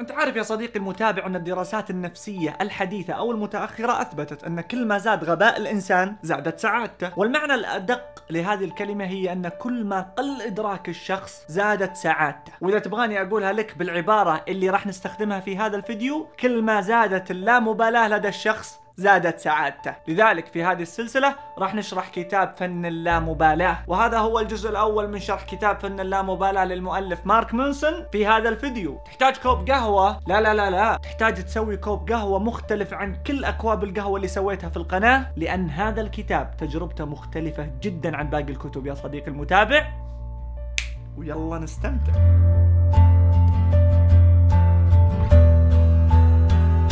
أنت عارف يا صديقي المتابع أن الدراسات النفسية الحديثة أو المتأخرة أثبتت أن كل ما زاد غباء الإنسان زادت سعادته. والمعنى الأدق لهذه الكلمة هي أن كل ما قل إدراك الشخص زادت سعادته. وإذا تبغاني أقولها لك بالعبارة اللي راح نستخدمها في هذا الفيديو كل ما زادت اللامبالاة لدى الشخص زادت سعادته. لذلك في هذه السلسلة راح نشرح كتاب فن اللامبالاة وهذا هو الجزء الأول من شرح كتاب فن اللامبالاة للمؤلف مارك مانسون في هذا الفيديو. تحتاج كوب قهوة؟ لا لا لا لا. تحتاج تسوي كوب قهوة مختلف عن كل أكواب القهوة اللي سويتها في القناة لأن هذا الكتاب تجربته مختلفة جدا عن باقي الكتب. يا صديقي المتابع. ويلا نستمتع.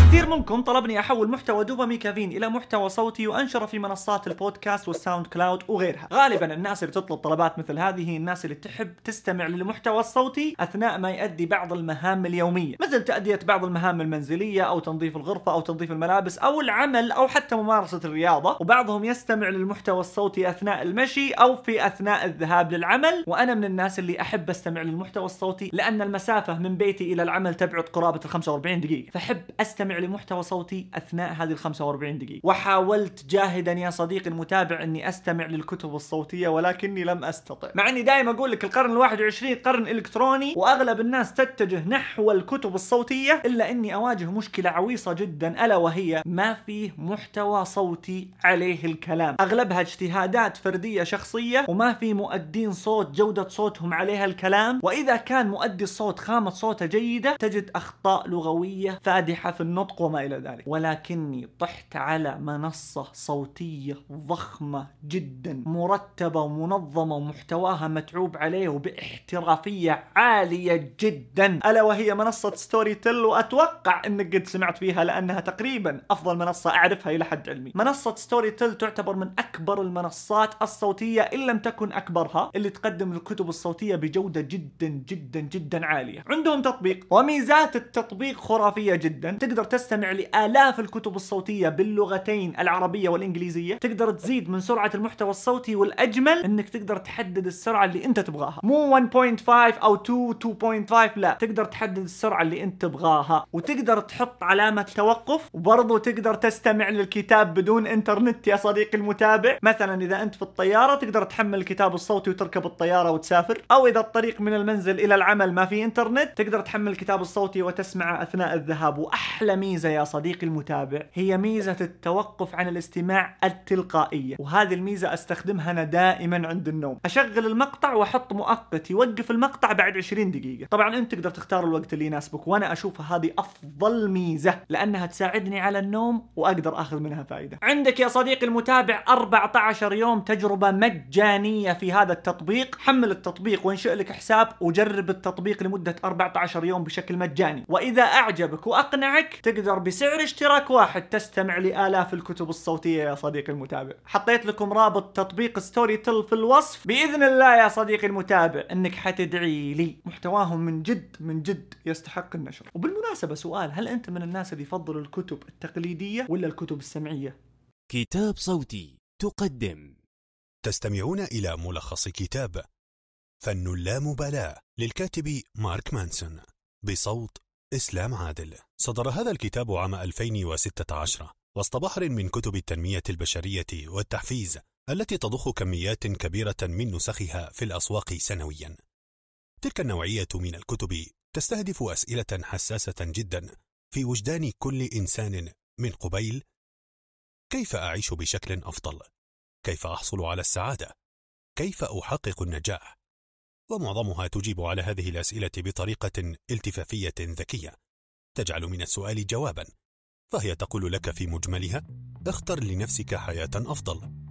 كثير منكم طلبني أحول محتوى دوباميكافين إلى محتوى صوتي وأنشره في منصات البودكاست وال SoundCloud وغيرها. غالبا الناس اللي تطلب طلبات مثل هذه هي الناس اللي تحب تستمع للمحتوى الصوتي أثناء ما يؤدي بعض المهام اليومية مثل تأدية بعض المهام المنزلية أو تنظيف الغرفة أو تنظيف الملابس أو العمل أو حتى ممارسة الرياضة. وبعضهم يستمع للمحتوى الصوتي أثناء المشي أو في أثناء الذهاب للعمل. وأنا من الناس اللي أحب أستمع للمحتوى الصوتي لأن المسافة من بيتي إلى العمل تبعد قرابة ال 45 دقيقة. فأحب أستمع لمحتوى صوتي أثناء هذه ال 45 دقيقة. وحاولت جاهدا يا صديقي المتابع إني أستمع للكتب الصوتية ولكني لم أستطع. مع إني دائما أقول لك القرن ال 21 قرن إلكتروني وأغلب الناس تتجه نحو الكتب الصوتية إلا إني أواجه مشكلة عويصة جدا ألا وهي ما فيه محتوى صوتي عليه الكلام. أغلبها اجتهادات فردية شخصية وما في مؤدين صوت جودة صوتهم عليها الكلام. وإذا كان مؤدي الصوت خامه صوته جيدة تجد أخطاء لغوية فادحة في النطق. وما إلى ذلك. ولكني طحت على منصة صوتية ضخمة جدا مرتبة ومنظمة ومحتواها متعوب عليه وباحترافية عالية جدا. ألا وهي منصة ستوري تيل؟ وأتوقع إنك قد سمعت فيها لأنها تقريبا أفضل منصة أعرفها إلى حد علمي. منصة ستوري تيل تعتبر من أكبر المنصات الصوتية إن لم تكن أكبرها اللي تقدم الكتب الصوتية بجودة جدا جدا جدا عالية. عندهم تطبيق. وميزات التطبيق خرافية جدا. تقدر تستمع لآلاف الكتب الصوتية باللغتين العربية والإنجليزية تقدر تزيد من سرعة المحتوى الصوتي والأجمل أنك تقدر تحدد السرعة اللي أنت تبغاها. مو 1.5 أو 2 2.5 لا تقدر تحدد السرعة اللي أنت تبغاها. وتقدر تحط علامة توقف وبرضو تقدر تستمع للكتاب بدون إنترنت يا صديقي المتابع. مثلا إذا أنت في الطيارة تقدر تحمل الكتاب الصوتي وتركب الطيارة وتسافر. أو إذا الطريق من المنزل إلى العمل ما في إنترنت تقدر تحمل الكتاب الصوتي وتسمعه أثناء الذهاب. وأحلى ميزة يا صديقي المتابع هي ميزة التوقف عن الاستماع التلقائية وهذه الميزة أستخدمها أنا دائما عند النوم. أشغل المقطع وأحط مؤقت يوقف المقطع بعد 20 دقيقة. طبعا أنت تقدر تختار الوقت اللي يناسبك وأنا أشوفها هذه أفضل ميزة لأنها تساعدني على النوم وأقدر أخذ منها فائدة عندك يا صديقي المتابع 14 يوم تجربة مجانية في هذا التطبيق. حمل التطبيق وانشئ لك حساب وجرب التطبيق لمدة 14 يوم بشكل مجاني. وإذا أعجبك وأقنعك تقدر بسعر اشتراك واحد. تستمع لآلاف الكتب الصوتية يا صديقي المتابع. حطيت لكم رابط تطبيق ستوري تل في الوصف. بإذن الله يا صديقي المتابع أنك حتدعي لي. محتواهم من جد من جد يستحق النشر. وبالمناسبة سؤال هل أنت من الناس اللي يفضلوا الكتب التقليدية ولا الكتب السمعية؟ كتاب صوتي تقدم. تستمعون إلى ملخص كتاب فن اللامبالاة للكاتب مارك مانسون بصوت إسلام عادل صدر هذا الكتاب عام 2016 وسط بحر من كتب التنمية البشرية والتحفيز التي تضخ كميات كبيرة من نسخها في الأسواق سنويا تلك النوعية من الكتب تستهدف أسئلة حساسة جدا في وجدان كل إنسان من قبيل كيف أعيش بشكل أفضل؟ كيف أحصل على السعادة؟ كيف أحقق النجاح؟ ومعظمها تجيب على هذه الأسئلة بطريقة التفافية ذكية. تجعل من السؤال جوابا فهي تقول لك في مجملها اختر لنفسك حياة أفضل.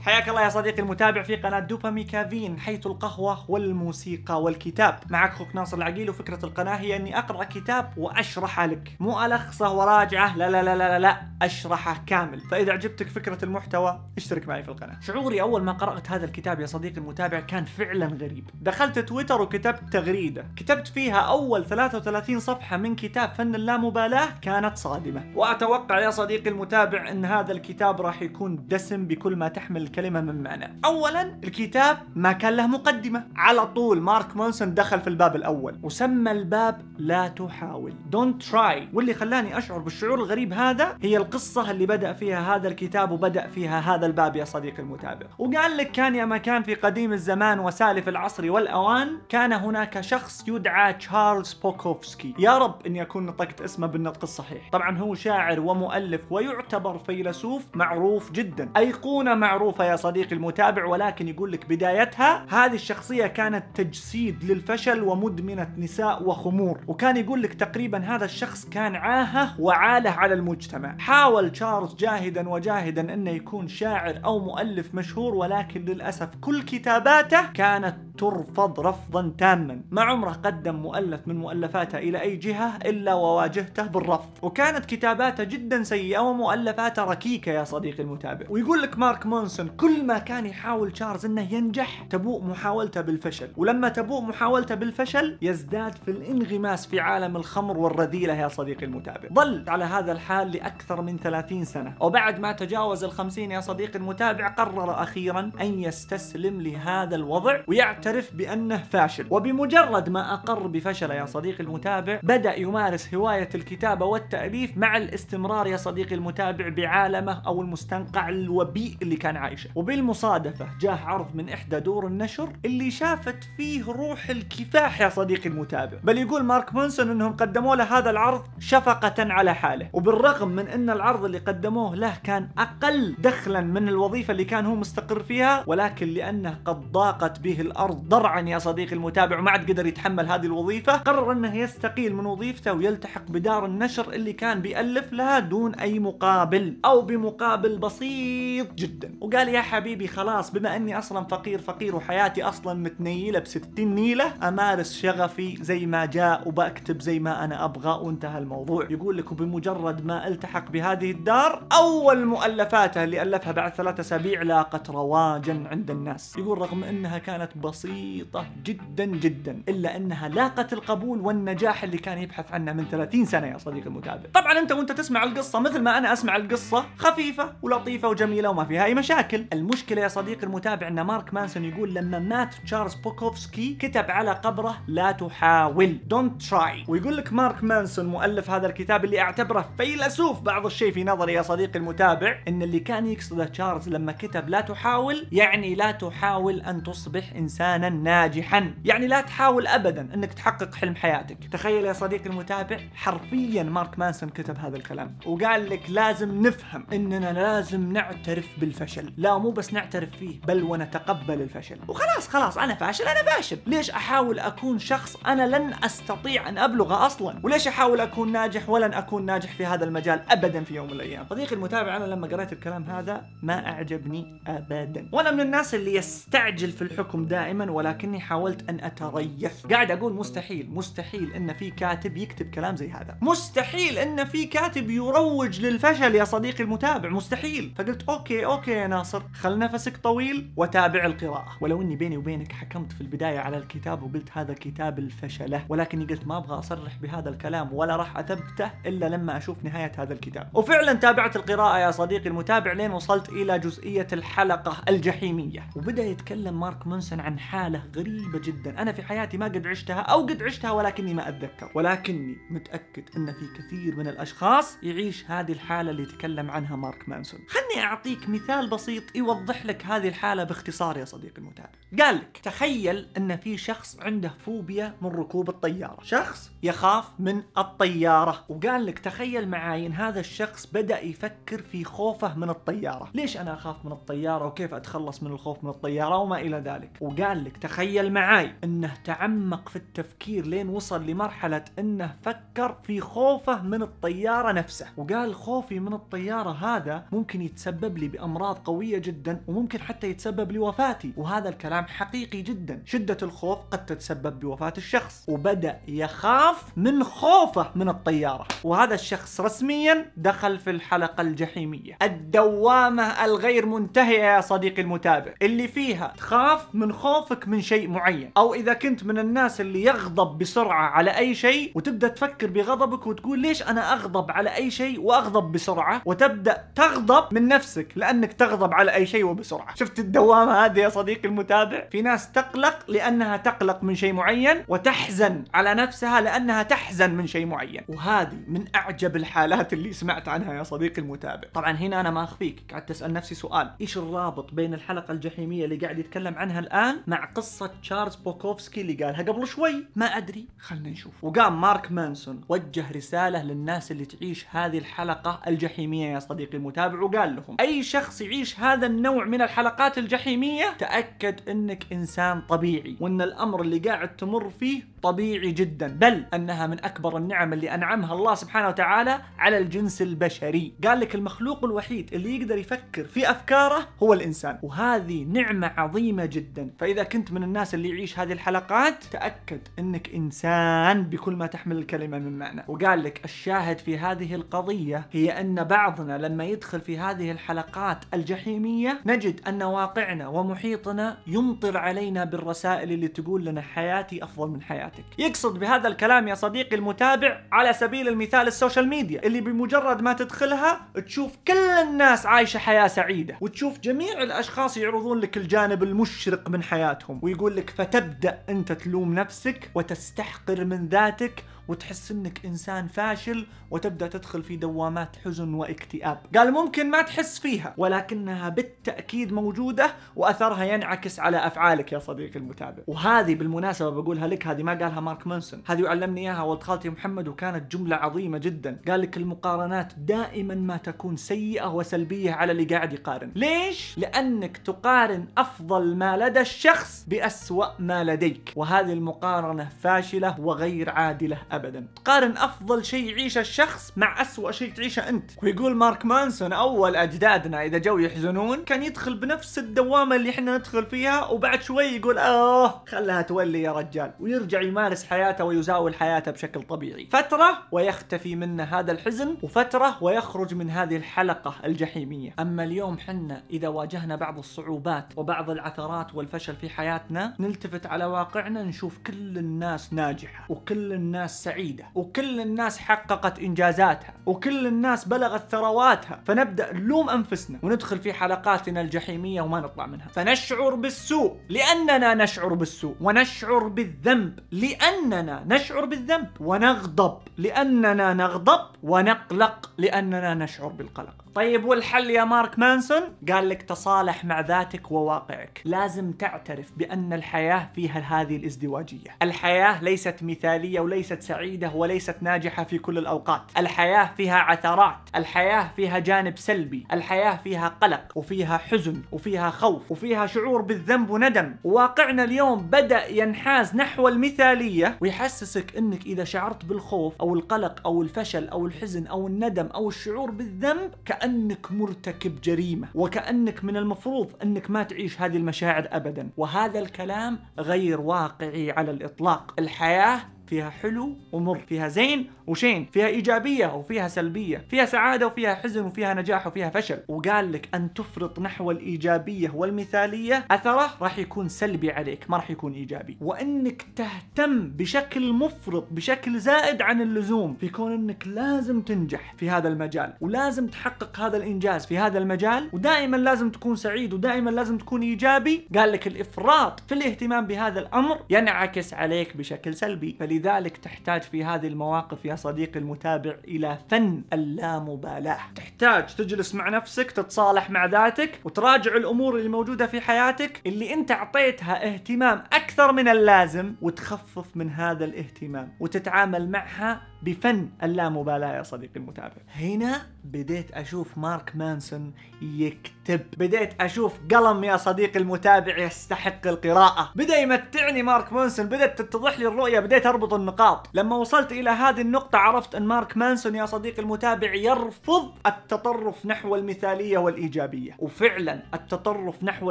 حياك الله يا صديقي المتابع في قناة دوبامي كافين حيث القهوة والموسيقى والكتاب. معك أخوك ناصر العقيل وفكرة القناة هي أني أقرأ كتاب وأشرحه لك. مو ألخصه وراجعه لا لا لا لا لا, لا. أشرحه كامل. فإذا عجبتك فكرة المحتوى اشترك معي في القناة. شعوري أول ما قرأت هذا الكتاب يا صديقي المتابع كان فعلا غريب. دخلت تويتر وكتبت تغريدة. كتبت فيها أول 33 صفحة من كتاب فن اللامبالاة كانت صادمة. وأتوقع يا صديقي المتابع أن هذا الكتاب راح يكون دسم بكل ما تحمل الكلمة من معنى. أولا الكتاب ما كان له مقدمة. على طول مارك مانسون دخل في الباب الأول. وسمى الباب لا تحاول. Don't try. واللي خلاني أشعر بالشعور الغريب هذا هي القصة اللي بدأ فيها هذا الكتاب وبدأ فيها هذا الباب يا صديقي المتابع. وقال لك كان يا ما كان في قديم الزمان وسالف العصر والأوان كان هناك شخص يدعى تشارلز بوكوفسكي. يا رب إني أكون نطقت اسمه بالنطق الصحيح. طبعا هو شاعر ومؤلف ويعتبر فيلسوف معروف جدا. أيقونة معروفة يا صديقي المتابع ولكن يقول لك بدايتها هذه الشخصية كانت تجسيد للفشل ومدمنة نساء وخمور. وكان يقول لك تقريبا هذا الشخص كان عاهه وعاله على المجتمع. حاول تشارلز جاهدا وجاهدا إنه يكون شاعر أو مؤلف مشهور ولكن للأسف كل كتاباته كانت ترفض رفضا تاما. ما عمره قدم مؤلف من مؤلفاته إلى أي جهة إلا وواجهته بالرفض. وكانت كتاباته جدا سيئة ومؤلفاته ركيكة يا صديقي المتابع. ويقول لك مارك مانسون كل ما كان يحاول تشارلز إنه ينجح تبوء محاولته بالفشل. ولما تبوء محاولته بالفشل يزداد في الانغماس في عالم الخمر والرذيلة يا صديقي المتابع. ظل على هذا الحال لأكثر من 30 سنة. وبعد ما تجاوز الخمسين يا صديقي المتابع قرر أخيرا أن يستسلم لهذا الوضع ويعترف بأنه فاشل. وبمجرد ما أقر بفشله يا صديقي المتابع بدأ يمارس هواية الكتابة والتأليف مع الاستمرار يا صديقي المتابع بعالمه أو المستنقع الوبيء اللي كان عايشه وبالمصادفة جاه عرض من إحدى دور النشر اللي شافت فيه روح الكفاح يا صديقي المتابع. بل يقول مارك مونسون إنهم قدموا له هذا العرض شفقة على حاله. وبالرغم من إن العرض اللي قدموه له كان أقل دخلا من الوظيفة اللي كان هو مستقر فيها ولكن لأنه قد ضاقت به الأرض ضرعا يا صديقي المتابع وما عاد قدر يتحمل هذه الوظيفة قرر إنه يستقيل من وظيفته ويلتحق بدار النشر اللي كان بيألف لها دون أي مقابل أو بمقابل بسيط جدا. وقال يا حبيبي خلاص بما أني أصلا فقير فقير وحياتي أصلا متنيلة بستين نيلة أمارس شغفي زي ما جاء وبكتب زي ما أنا أبغى. وانتهى الموضوع. يقول لك وبمجرد ما ألتحق بهذه الدار أول مؤلفاته اللي ألفها بعد ثلاثة أسابيع لاقت رواجا عند الناس. يقول رغم أنها كانت بسيطة جدا جدا إلا أنها لاقت القبول والنجاح اللي كان يبحث عنه من 30 سنة يا صديقي المتابع. طبعا أنت وأنت تسمع القصة مثل ما أنا أسمع القصة خفيفة ولطيفة وجميلة وما فيها أي مشاكل. المشكلة يا صديقي المتابع إن مارك مانسون يقول لما مات تشارلز بوكوفسكي كتب على قبره لا تحاول. Don't try ويقول لك مارك مانسون مؤلف هذا الكتاب اللي أعتبره فيلسوف بعض الشيء في نظري يا صديقي المتابع إن اللي كان يقصده تشارلز لما كتب لا تحاول يعني لا تحاول أن تصبح إنسانا ناجحا. يعني لا تحاول ابدا إنك تحقق حلم حياتك. تخيل يا صديقي المتابع حرفيا مارك مانسون كتب هذا الكلام. وقال لك لازم نفهم إننا لازم نعترف بالفشل. لا مو بس نعترف فيه بل ونتقبل الفشل. وخلاص خلاص أنا فاشل أنا فاشل. ليش أحاول أكون شخص أنا لن أستطيع أن أبلغه أصلا؟ وليش أحاول أكون ناجح ولن أكون ناجح في هذا المجال ابدا في يوم من الأيام؟ صديقي المتابع أنا لما قريت الكلام هذا ما أعجبني ابدا. وأنا من الناس اللي يستعجل في الحكم دائما ولكني حاولت أن أتريث. قاعد أقول مستحيل مستحيل إن في كاتب يكتب كلام زي هذا. مستحيل إن في كاتب يروج للفشل يا صديقي المتابع مستحيل. فقلت okay okay يا ناصر خل نفسك طويل وتابع القراءة. ولو إني بيني وبينك حكمت في البداية على الكتاب وقلت هذا كتاب الفشلة ولكني قلت ما أبغى أصرح بهذا الكلام ولا راح أثبته إلا لما أشوف نهاية هذا الكتاب. وفعلا تابعت القراءة يا صديقي المتابع لين وصلت إلى جزئية الحلقة الجحيمية. وبدأ يتكلم مارك مانسون عن حالة غريبة جدا. أنا في حياتي ما قد عشتها أو قد عشتها ولكني ما أتذكر. ولكني متأكد أن في كثير من الأشخاص يعيش هذه الحالة اللي يتكلم عنها مارك مانسون خلني أعطيك مثال بسيط يوضح لك هذه الحالة باختصار يا صديقي المتابع. قال لك تخيل أن في شخص عنده فوبيا من ركوب الطيارة. شخص يخاف من الطيارة. وقال لك تخيل معاي أن هذا الشخص بدأ يفكر في خوفه من الطيارة. ليش أنا أخاف من الطيارة وكيف أتخلص من الخوف من الطيارة وما إلى ذلك؟ وقال لك تخيل معاي أنه تعمق في التفكير لين وصل لمرحلة أنه فكر في خوفه من الطيارة نفسه. وقال خوفي من الطيارة هذا ممكن يتسبب لي بأمراض قوية جدا وممكن حتى يتسبب لوفاتي. وهذا الكلام حقيقي جدا. شدة الخوف قد تتسبب بوفاة الشخص. وبدأ يخاف من خوفه من الطيارة. وهذا الشخص رسميا دخل في الحلقة الجحيمية. الدوامة الغير منتهية يا صديقي المتابع. اللي فيها تخاف من خوفك من شيء معين. أو إذا كنت من الناس اللي يغضب بسرعة على أي شيء وتبدأ تفكر بغضبك وتقول ليش أنا أغضب على أي شيء وأغضب بسرعة. وتبدأ تغضب من نفسك لأنك تغضب تحطب على أي شيء وبسرعة. شفت الدوامه هذه يا صديقي المتابع؟ في ناس تقلق لأنها تقلق من شيء معين وتحزن على نفسها لأنها تحزن من شيء معين. وهذه من أعجب الحالات اللي سمعت عنها يا صديقي المتابع. طبعا هنا أنا ما أخفيك قعدت اسال نفسي سؤال. إيش الرابط بين الحلقة الجحيمية اللي قاعد يتكلم عنها الآن مع قصة تشارلز بوكوفسكي اللي قالها قبل شوي؟ ما أدري. خلنا نشوف. وقام مارك مانسون وجه رسالة للناس اللي تعيش هذه الحلقة الجحيمية يا صديقي المتابع وقال لهم أي شخص يعيش هذا النوع من الحلقات الجحيمية. تأكد إنك إنسان طبيعي وإن الأمر اللي قاعد تمر فيه طبيعي جدا بل أنها من أكبر النعم اللي أنعمها الله سبحانه وتعالى على الجنس البشري. قال لك المخلوق الوحيد اللي يقدر يفكر في أفكاره هو الإنسان وهذه نعمة عظيمة جدا. فإذا كنت من الناس اللي يعيش هذه الحلقات تأكد إنك إنسان بكل ما تحمل الكلمة من معنى. وقال لك الشاهد في هذه القضية هي أن بعضنا لما يدخل في هذه الحلقات الجحيميه نجد أن واقعنا ومحيطنا يمطر علينا بالرسائل اللي تقول لنا حياتي أفضل من حياتك. يقصد بهذا الكلام يا صديقي المتابع على سبيل المثال ال social media اللي بمجرد ما تدخلها تشوف كل الناس عايشة حياة سعيدة وتشوف جميع الأشخاص يعرضون لك الجانب المشرق من حياتهم ويقول لك فتبدأ أنت تلوم نفسك وتستحقر من ذاتك وتحس إنك إنسان فاشل وتبدأ تدخل في دوامات حزن واكتئاب. قال ممكن ما تحس فيها ولكنها بالتأكيد موجودة وأثرها ينعكس على أفعالك يا صديقي المتابع. وهذه بالمناسبة بقولها لك هذه ما قالها مارك مانسون هذه علمني إياها ولد خالتي محمد وكانت جملة عظيمة جدا. قال لك المقارنات دائما ما تكون سيئة وسلبية على اللي قاعد يقارن. ليش؟ لأنك تقارن أفضل ما لدى الشخص بأسوأ ما لديك. وهذه المقارنة فاشلة وغير عادلة ابدا. تقارن أفضل شيء يعيشه الشخص مع أسوأ شيء تعيشه أنت. ويقول مارك مانسون أول أجدادنا إذا جو يحزنون كان يدخل بنفس الدوامة اللي إحنا ندخل فيها وبعد شوي يقول آه خلها تولي يا رجال. ويرجع يمارس حياته ويزاول حياته بشكل طبيعي. فترة ويختفي منه هذا الحزن وفترة ويخرج من هذه الحلقة الجحيمية. أما اليوم حنا إذا واجهنا بعض الصعوبات وبعض العثرات والفشل في حياتنا نلتفت على واقعنا نشوف كل الناس ناجحة وكل الناس سعيدة وكل الناس حققت إنجازاتها وكل الناس بلغت ثرواتها. فنبدأ نلوم أنفسنا وندخل في حلقاتنا الجحيمية وما نطلع منها. فنشعر بالسوء لأننا نشعر بالسوء ونشعر بالذنب لأننا نشعر بالذنب ونغضب لأننا نغضب ونقلق لأننا نشعر بالقلق. طيب والحل يا مارك مانسون؟ قال لك تصالح مع ذاتك وواقعك. لازم تعترف بأن الحياة فيها هذه الازدواجية. الحياة ليست مثالية وليست سعيدة وليست ناجحة في كل الأوقات. الحياة فيها عثرات. الحياة فيها جانب سلبي. الحياة فيها قلق وفيها حزن وفيها خوف وفيها شعور بالذنب وندم. واقعنا اليوم بدأ ينحاز نحو المثالية ويحسسك أنك إذا شعرت بالخوف أو القلق أو الفشل أو الحزن أو الندم أو الشعور بالذنب كأنك مرتكب جريمة وكأنك من المفروض أنك ما تعيش هذه المشاعر أبدا. وهذا الكلام غير واقعي على الإطلاق. الحياة فيها حلو ومر فيها زين وشين فيها إيجابية وفيها سلبية فيها سعادة وفيها حزن وفيها نجاح وفيها فشل. وقال لك أن تفرط نحو الإيجابية والمثالية أثره راح يكون سلبي عليك ما راح يكون إيجابي. وأنك تهتم بشكل مفرط بشكل زائد عن اللزوم في كون أنك لازم تنجح في هذا المجال ولازم تحقق هذا الإنجاز في هذا المجال ودائما لازم تكون سعيد ودائما لازم تكون إيجابي. قال لك الإفراط في الاهتمام بهذا الأمر ينعكس عليك بشكل سلبي. فلذلك تحتاج في هذه المواقف يا صديقي المتابع إلى فن اللامبالاة. تحتاج تجلس مع نفسك تتصالح مع ذاتك وتراجع الأمور اللي موجودة في حياتك اللي أنت أعطيتها اهتمام أكثر من اللازم وتخفف من هذا الاهتمام وتتعامل معها بفن اللامبالاة يا صديقي المتابع. هنا بديت أشوف مارك مانسون يكتب. بديت أشوف قلم يا صديقي المتابع يستحق القراءة. بدأ يمتعني مارك مانسون. بدأت تتضح لي الرؤية. بديت أربط النقاط. لما وصلت إلى هذه النقطة عرفت أن مارك مانسون يا صديقي المتابع يرفض التطرف نحو المثالية والإيجابية. وفعلا التطرف نحو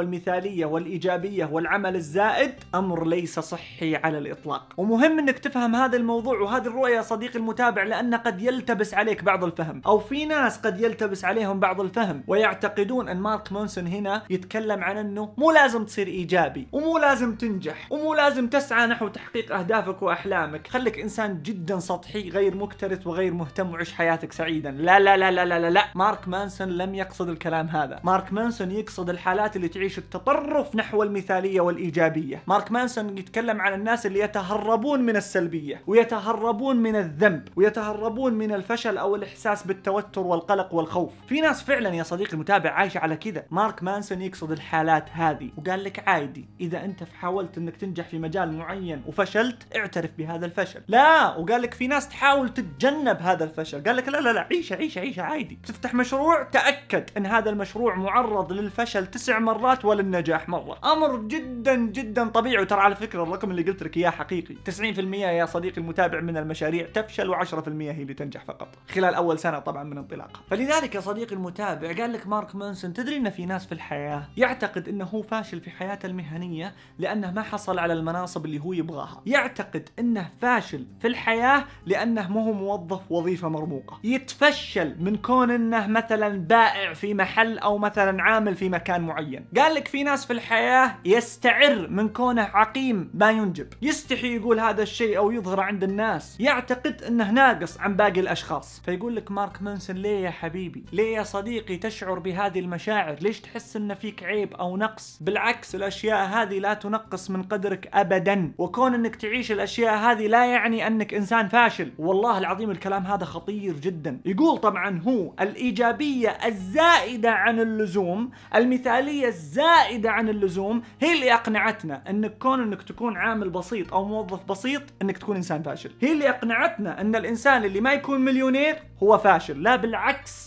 المثالية والإيجابية والعمل الزائد أمر ليس صحي على الإطلاق. ومهم أنك تفهم هذا الموضوع وهذه الرؤية يا صديقي المتابع لأن قد يلتبس عليك بعض الفهم. أو في ناس ناس قد يلتبس عليهم بعض الفهم ويعتقدون أن مارك مانسون هنا يتكلم عن أنه مو لازم تصير إيجابي ومو لازم تنجح ومو لازم تسعى نحو تحقيق أهدافك وأحلامك. خليك إنسان جدا سطحي غير مكترث وغير مهتم وعيش حياتك سعيدا. لا لا لا لا لا لا, لا. مارك مانسون لم يقصد الكلام هذا. مارك مانسون يقصد الحالات اللي تعيش التطرف نحو المثالية والإيجابية. مارك مانسون يتكلم عن الناس اللي يتهربون من السلبية ويتهربون من الذنب ويتهربون من الفشل أو الإحساس بالتوتر والقلق والخوف. في ناس فعلا يا صديقي المتابع عايشة على كذا. مارك مانسون يقصد الحالات هذه وقال لك عادي إذا أنت حاولت إنك تنجح في مجال معين وفشلت اعترف بهذا الفشل. لا وقال لك في ناس تحاول تتجنب هذا الفشل. قال لك لا لا لا عيشة عيشة عيشة عادي. تفتح مشروع تأكد إن هذا المشروع معرض للفشل تسع مرات وللنجاح مرة. أمر جدا جدا طبيعي. وترى على فكرة الرقم اللي قلت لك إياه حقيقي. 90% يا صديقي المتابع من المشاريع تفشل و10% هي اللي تنجح فقط. خلال أول سنة طبعا من انطلاقها فلذلك يا صديقي المتابع قال لك مارك مانسون تدري إن في ناس في الحياة يعتقد إنه هو فاشل في حياته المهنية لأنه ما حصل على المناصب اللي هو يبغاها. يعتقد إنه فاشل في الحياة لأنه مو هو موظف وظيفة مرموقة. يتفشل من كون إنه مثلا بائع في محل أو مثلا عامل في مكان معين. قال لك في ناس في الحياة يستعر من كونه عقيم ما ينجب. يستحي يقول هذا الشيء أو يظهر عند الناس. يعتقد إنه ناقص عن باقي الأشخاص. فيقول لك مارك مانسون ليه يا حبيبي؟ ليه يا صديقي تشعر بهذه المشاعر؟ ليش تحس إن فيك عيب أو نقص؟ بالعكس الأشياء هذه لا تنقص من قدرك ابدا. وكون إنك تعيش الأشياء هذه لا يعني إنك إنسان فاشل. والله العظيم الكلام هذا خطير جدا. يقول طبعا هو الإيجابية الزائدة عن اللزوم المثالية الزائدة عن اللزوم هي اللي أقنعتنا انك كون إنك تكون عامل بسيط أو موظف بسيط إنك تكون إنسان فاشل. هي اللي أقنعتنا إن الإنسان اللي ما يكون مليونير هو فاشل. لا بالعكس.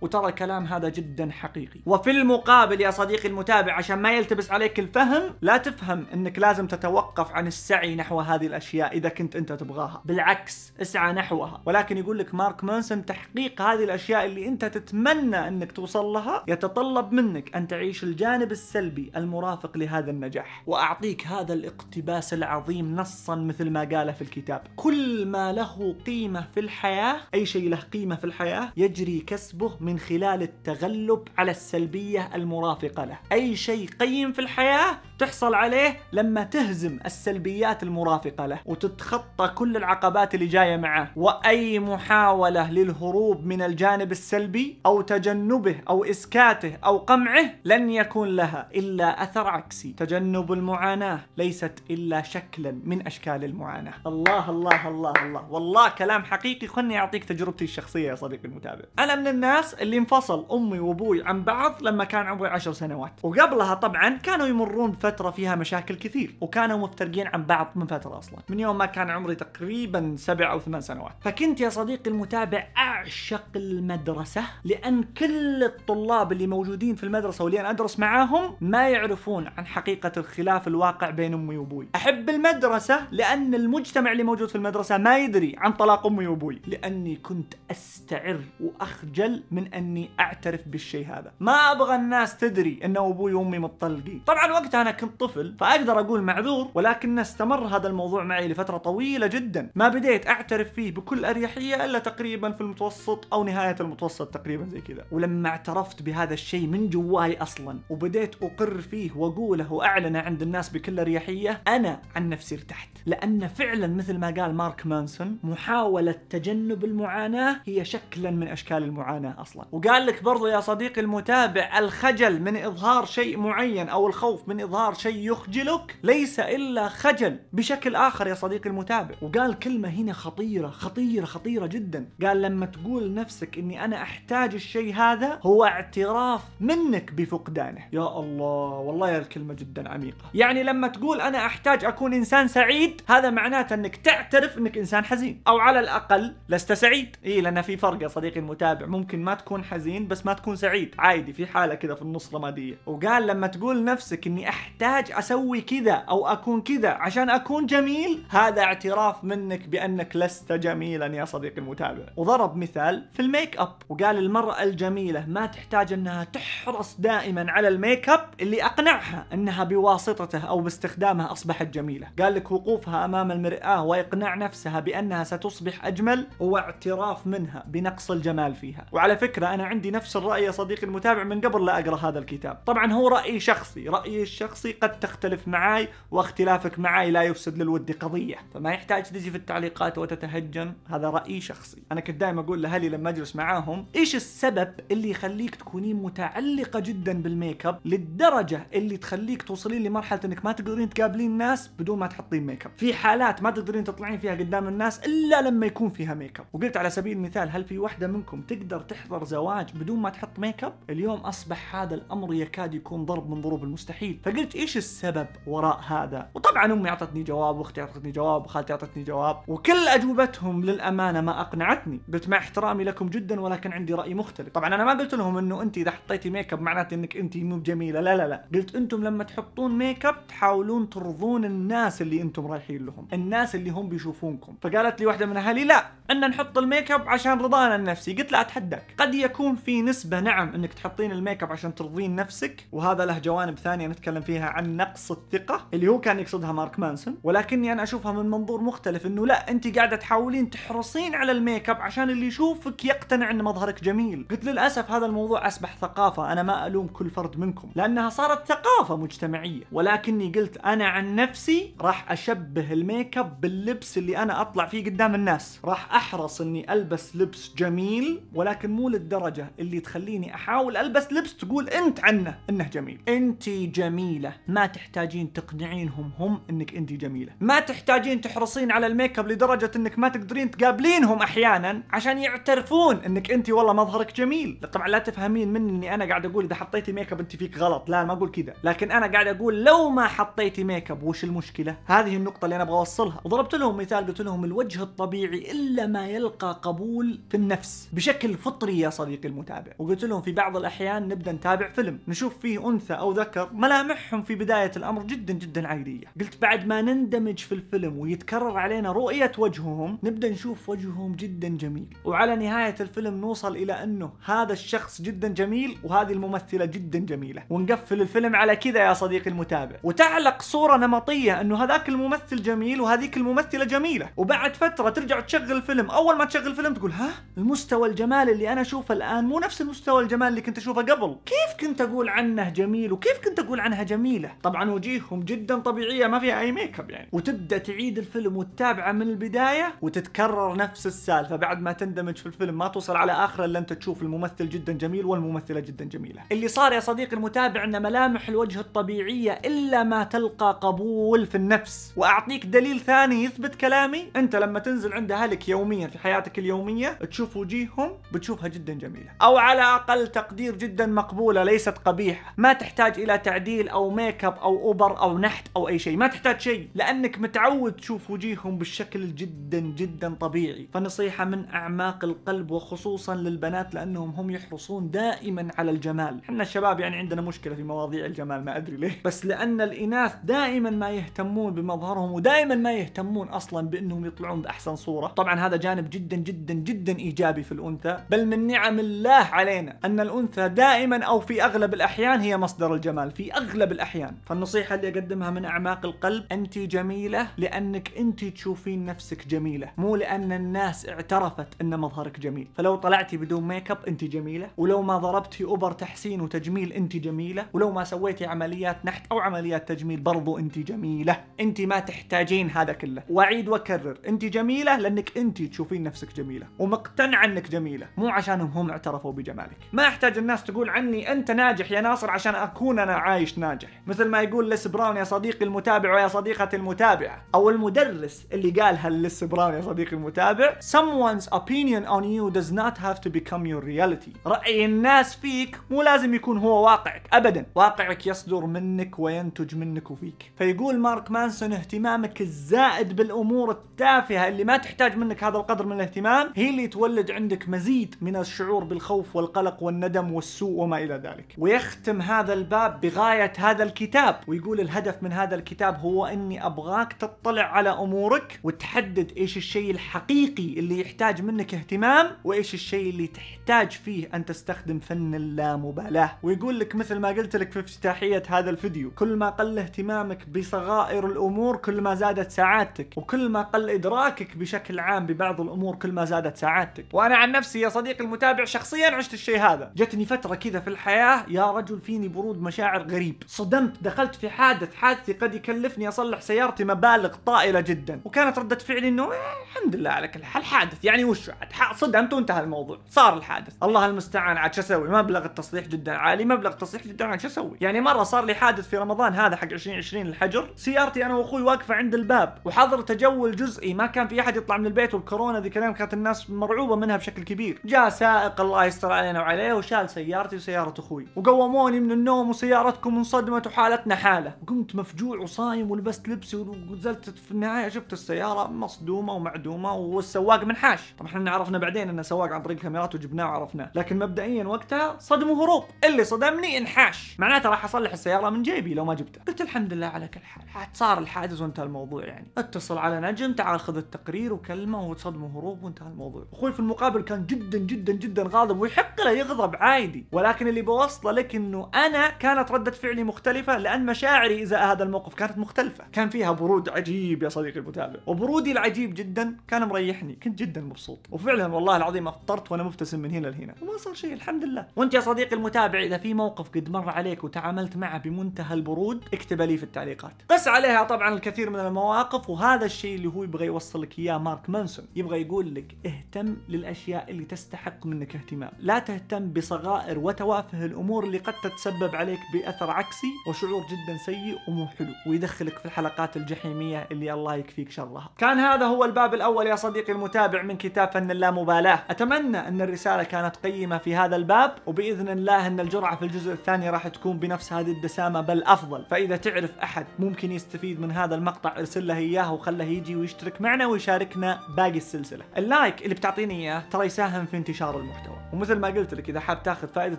وترى الكلام هذا جدا حقيقي. وفي المقابل يا صديقي المتابع عشان ما يلتبس عليك الفهم لا تفهم إنك لازم تتوقف عن السعي نحو هذه الأشياء إذا كنت أنت تبغاها. بالعكس اسعى نحوها. ولكن يقول لك مارك مانسون تحقيق هذه الأشياء اللي أنت تتمنى إنك توصل لها يتطلب منك أن تعيش الجانب السلبي المرافق لهذا النجاح. وأعطيك هذا الاقتباس العظيم نصا مثل ما قال في الكتاب. كل ما له قيمة في الحياة أي شيء له قيمة في الحياة يجري كسبه من خلال التغلب على السلبية المرافقة له. أي شيء قيم في الحياة تحصل عليه لما تهزم السلبيات المرافقة له وتتخطى كل العقبات اللي جاية معه. وأي محاولة للهروب من الجانب السلبي أو تجنبه أو إسكاته أو قمعه لن يكون لها إلا أثر عكسي. تجنب المعاناة ليست إلا شكلا من أشكال المعاناة. الله الله الله الله. والله كلام حقيقي خلني أعطيك تجربتي الشخصية يا صديقي المتابع. أنا من الناس اللي انفصل أمي وأبوي عن بعض لما كان عمري عشر سنوات. وقبلها طبعا كانوا يمرون بفتره فيها مشاكل كثير وكانوا مفترقين عن بعض من فترة أصلا. من يوم ما كان عمري تقريبا سبع أو ثمان سنوات. فكنت يا صديقي المتابع أعشق المدرسة لأن كل الطلاب اللي موجودين في المدرسة واللي أنا أدرس معاهم ما يعرفون عن حقيقة الخلاف الواقع بين أمي وأبوي. أحب المدرسة لأن المجتمع اللي موجود في المدرسة ما يدري عن طلاق أمي وأبوي. لأني كنت أستعر وأخجل من أني أعترف بالشيء هذا. ما أبغى الناس تدري إن أبوي وأمي متطلقين. طبعا وقتها أنا كنت طفل فأقدر أقول معذور ولكن استمر هذا الموضوع معي لفترة طويلة جدا. ما بديت أعترف فيه بكل أريحية إلا تقريبا في المتوسط أو نهاية المتوسط تقريبا زي كذا. ولما اعترفت بهذا الشيء من جواي أصلا وبديت أقر فيه وأقوله واعلنه عند الناس بكل أريحية أنا عن نفسي ارتحت. لأن فعلا مثل ما قال مارك مانسون محاولة تجنب المعاناة هي شكلا من أشكال المعاناة أصلا. وقال لك برضو يا صديقي المتابع الخجل من إظهار شيء معين أو الخوف من إظهار شيء يخجلك ليس إلا خجل بشكل آخر يا صديقي المتابع. وقال كلمة هنا خطيرة خطيرة خطيرة جدا. قال لما تقول لنفسك إني أنا أحتاج الشيء هذا هو اعتراف منك بفقدانه. يا الله والله يا الكلمة جدا عميقة. يعني لما تقول أنا أحتاج أكون إنسان سعيد هذا معناته إنك تعترف إنك إنسان حزين. أو على الأقل لست سعيد. اي لأن في فرق يا صديقي المتابع. ممكن ما تكون حزين بس ما تكون سعيد. عادي في حالة كذا في النص رمادية. وقال لما تقول لنفسك إني احتاج أسوي كذا أو أكون كذا عشان أكون جميل؟ هذا اعتراف منك بأنك لست جميلا يا صديقي المتابع. وضرب مثال في ال make up وقال المرأة الجميلة ما تحتاج أنها تحرص دائما على ال make up اللي أقنعها أنها بواسطته أو باستخدامه أصبحت جميلة. قال لك وقوفها أمام المرآة واقناع نفسها بأنها ستصبح أجمل هو اعتراف منها بنقص الجمال فيها. وعلى فكرة أنا عندي نفس الرأي يا صديقي المتابع من قبل لا أقرأ هذا الكتاب. طبعا هو رأي شخصي رايي الشخصي قد تختلف معاي واختلافك معاي لا يفسد للود قضية. فما يحتاج تجي في التعليقات وتتهجم هذا راي شخصي. أنا كنت دائما أقول لأهلي لما أجلس معاهم إيش السبب اللي يخليك تكونين متعلقة جدا بال make up للدرجة اللي تخليك توصلين لمرحلة إنك ما تقدرين تقابلين الناس بدون ما تحطين make up؟ في حالات ما تقدرين تطلعين فيها قدام الناس إلا لما يكون فيها make up. وقلت على سبيل المثال هل في واحدة منكم تقدر تحضر زواج بدون ما تحط make up؟ اليوم أصبح هذا الأمر يكاد يكون ضرب من ضروب المستحيل. فقلت إيش السبب وراء هذا؟ وطبعا أمي أعطتني جواب وأختي أعطتني جواب وخالتي أعطتني جواب وكل أجوبتهم للأمانة ما أقنعتني. قلت مع احترامي لكم جدا ولكن عندي رأي مختلف. طبعا أنا ما قلت لهم إنه أنت إذا حطيتي make up معناته إنك أنت مو بجميلة. لا لا لا. قلت أنتم لما تحطون make up تحاولون ترضون الناس اللي أنتم رايحين لهم الناس اللي هم بيشوفونكم. فقالت لي واحدة من أهالي لا أن نحط ال make up عشان رضانا النفسي. قلت لا أتحداك. قد يكون في نسبة نعم إنك تحطين ال make up عشان ترضين نفسك وهذا له جوانب ثانية نتكلم فيها عن نقص الثقة اللي هو كان يقصدها مارك مانسون. ولكني أنا أشوفها من منظور مختلف إنه لا أنت قاعدة تحاولين تحرصين على ال make up عشان اللي يشوفك يقتنع إن مظهرك جميل. قلت للأسف هذا الموضوع أصبح ثقافة أنا ما ألوم كل فرد منكم لأنها صارت ثقافة مجتمعية. ولكني قلت أنا عن نفسي راح أشبه ال make up باللبس اللي أنا أطلع فيه قدام الناس. راح أحرص إني ألبس لبس جميل ولكن مو للدرجة اللي تخليني أحاول ألبس لبس تقول أنت عنه إنه جميل. أنت جميلة. ما تحتاجين تقنعينهم هم إنك انت جميلة. ما تحتاجين تحرصين على ال make up لدرجة إنك ما تقدرين تقابلينهم أحيانا عشان يعترفون إنك انت والله مظهرك جميل. طبعا لا تفهمين مني إني أنا قاعد أقول إذا حطيتي make up انت فيك غلط. لا ما أقول كذا. لكن أنا قاعد أقول لو ما حطيتي make up وش المشكلة؟ هذه النقطة اللي أنا أبغى أوصلها. وضربت لهم مثال قلت لهم الوجه الطبيعي إلا ما يلقى قبول في النفس بشكل فطري يا صديقي المتابع. وقلت لهم في بعض الأحيان نبدأ نتابع فيلم نشوف فيه أنثى أو ذكر ملامحهم في بداية الأمر جدا جدا عادية. قلت بعد ما نندمج في الفيلم ويتكرر علينا رؤية وجههم نبدأ نشوف وجههم جدا جميل. وعلى نهاية الفيلم نوصل إلى إنه هذا الشخص جدا جميل وهذه الممثلة جدا جميلة. ونقفل الفيلم على كذا يا صديقي المتابع. وتعلق صورة نمطية إنه هذاك الممثل جميل وهذيك الممثلة جميلة. وبعد فترة ترجع تشغل الفيلم. أول ما تشغل الفيلم تقول ها المستوى الجمال اللي أنا أشوفه الآن مو نفس المستوى الجمال اللي كنت أشوفه قبل. كيف كنت أقول عنه جميل وكيف كنت أقول عنها جميلة. طبعا وجيههم جدا طبيعية ما فيها أي make up يعني. وتبدأ تعيد الفيلم وتتابعه من البداية وتتكرر نفس السالفة. بعد ما تندمج في الفيلم ما توصل على آخره إلا أنت تشوف الممثل جدا جميل والممثلة جدا جميلة. اللي صار يا صديقي المتابع إن ملامح الوجه الطبيعية إلا ما تلقى قبول في النفس. وأعطيك دليل ثاني يثبت كلامي. أنت لما تنزل عند أهلك يوميا في حياتك اليومية تشوف وجيههم بتشوفها جدا جميلة. أو على أقل تقدير جدا مقبولة ليست قبيحة. ما تحتاج إلى تعديل أو make up أو إبر أو نحت أو أي شيء ما تحتاج شيء لأنك متعود تشوف وجيههم بالشكل جدا جدا طبيعي. فنصيحة من أعماق القلب وخصوصا للبنات لأنهم هم يحرصون دائما على الجمال. إحنا الشباب يعني عندنا مشكلة في مواضيع الجمال ما أدري ليه. بس لأن الإناث دائما ما يهتمون بمظهرهم ودائما ما يهتمون أصلا بأنهم يطلعون بأحسن صورة. طبعا هذا جانب جدا جدا جدا إيجابي في الأنثى. بل من نعم الله علينا أن الأنثى دائما أو في أغلب الأحيان هي مصدر الجمال. في أغلب الأحيان فالنصيحة اللي أقدمها من أعماق القلب أنت جميلة لأنك أنت تشوفين نفسك جميلة مو لأن الناس اعترفت أن مظهرك جميل. فلو طلعتي بدون make up أنت جميلة ولو ما ضربتي إبر تحسين وتجميل أنت جميلة ولو ما سويتي عمليات نحت أو عمليات تجميل برضو أنت جميلة. أنت ما تحتاجين هذا كله. وأعيد وأكرر أنت جميلة لأنك أنت تشوفين نفسك جميلة ومقتنعة أنك جميلة مو عشانهم هم اعترفوا بجمالك. ما أحتاج الناس تقول عني أنت ناجح يا ناصر عشان أكون أنا عايش ناجح. مثل ما يقول ليس براون يا صديقي المتابع ويا صديقتي المتابعة. أو المدرس اللي قالها ليس براون يا صديقي المتابع؟ Someone's opinion on you does not have to become your reality. رأي الناس فيك مو لازم يكون هو واقعك ابدا. واقعك يصدر منك وينتج منك وفيك. فيقول مارك مانسون اهتمامك الزائد بالأمور التافهة اللي ما تحتاج منك هذا القدر من الاهتمام هي اللي تولد عندك مزيد من الشعور بالخوف والقلق والندم والسوء وما إلى ذلك. ويختم هذا الباب بغاية هذا الكتاب ويقول الهدف من هذا الكتاب هو إني أبغاك تطلع على أمورك وتحدد إيش الشيء الحقيقي اللي يحتاج منك اهتمام وإيش الشيء اللي تحتاج فيه أن تستخدم فن اللامبالاة. ويقول لك مثل ما قلت لك في افتتاحية هذا الفيديو كل ما قل اهتمامك بصغائر الأمور كل ما زادت سعادتك وكل ما قل إدراكك بشكل عام ببعض الأمور كل ما زادت سعادتك. وأنا عن نفسي يا صديقي المتابع شخصيا عشت الشيء هذا. جتني فترة كذا في الحياة يا رجل فيني برود مشاعر غريب. صدمت دخلت في حادث حادثي قد يكلفني أصلح سيارتي مبالغ طائلة جدا. وكانت ردة فعلي إنه إيه الحمد لله على كل حال حادث يعني وش عاد صدمت وانتهى الموضوع صار الحادث. الله المستعان عاد شو أسوي؟ مبلغ التصليح جدا عالي مبلغ التصليح جدا عالي شو أسوي؟ يعني مرة صار لي حادث في رمضان هذا حق 2020 الحجر سيارتي أنا وأخوي واقفة عند الباب وحظر تجول جزئي ما كان في أحد يطلع من البيت والكورونا ذيك الأيام كانت الناس مرعوبة منها بشكل كبير. جاء سائق الله يستر علينا وعليه وشال سيارتي وسيارة أخوي وقوموني من النوم وسيارتكم انصدمت وحالتنا حالة. وقمت مفجوع وصايم ولبست لبسي ونزلت في النهاية شفت السيارة مصدومة ومعدومة والسواق منحاش. طبعا إحنا عرفنا بعدين انه سواق عن طريق الكاميرات وجبناه وعرفناه. لكن مبدئيا وقتها صدم وهروب. اللي صدمني انحاش. معناته راح أصلح السيارة من جيبي لو ما جبته. قلت الحمد لله على كل حال. صار الحادث وانتهى الموضوع يعني. اتصل على نجم تعال خذ التقرير وكلمة وصدم وهروب وانتهى الموضوع. أخوي في المقابل كان جدا جدا جدا غاضب ويحق له يغضب عادي. ولكن اللي بوصله لك إنه أنا كانت ردة فعلي مختلفة لأن مشاعري ازاء هذا الموقف كانت مختلفة. كان فيها برود عجيب يا صديقي المتابع. وبرودي العجيب جدا كان مريحني. كنت جدا مبسوط. وفعلا والله العظيم أفطرت وأنا مبتسم من هنا لهنا. وما صار شيء الحمد لله. وأنت يا صديقي المتابع إذا في موقف قد مر عليك وتعاملت معه بمنتهى البرود اكتبه لي في التعليقات. قس عليها طبعا الكثير من المواقف وهذا الشيء اللي هو يبغى يوصل لك إياه مارك مانسون. يبغى يقول لك اهتم للأشياء اللي تستحق منك اهتمام. لا تهتم بصغائر وتوافه الأمور اللي قد تتسبب عليك بأثر عكسي. وشعور جدا سيء ومو حلو ويدخلك في الحلقات الجحيمية اللي الله يكفيك شرها. كان هذا هو الباب الأول يا صديقي المتابع من كتاب فن اللامبالاه أتمنى أن الرسالة كانت قيمة في هذا الباب وبإذن الله أن الجرعة في الجزء الثاني راح تكون بنفس هذه الدسامة بل أفضل. فإذا تعرف أحد ممكن يستفيد من هذا المقطع ارسل له إياه وخله يجي ويشترك معنا ويشاركنا باقي السلسلة. اللايك اللي بتعطيني إياه ترى يساهم في انتشار المحتوى. ومثل ما قلت لك إذا حاب تاخذ فائدة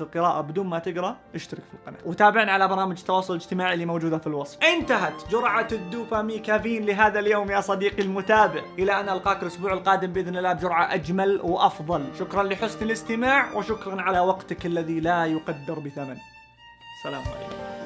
القراءة بدون ما تقرأ اشترك في القناة. وتابعنا على برامج التواصل الاجتماعي اللي موجودة في الوصف. انتهت جرعة الدوباميكافين لهذا اليوم يا صديقي المتابع. إلى أن ألقاك الأسبوع القادم بإذن الله بجرعة أجمل وأفضل. شكرا لحسن الاستماع وشكرا على وقتك الذي لا يقدر بثمن. سلام عليكم.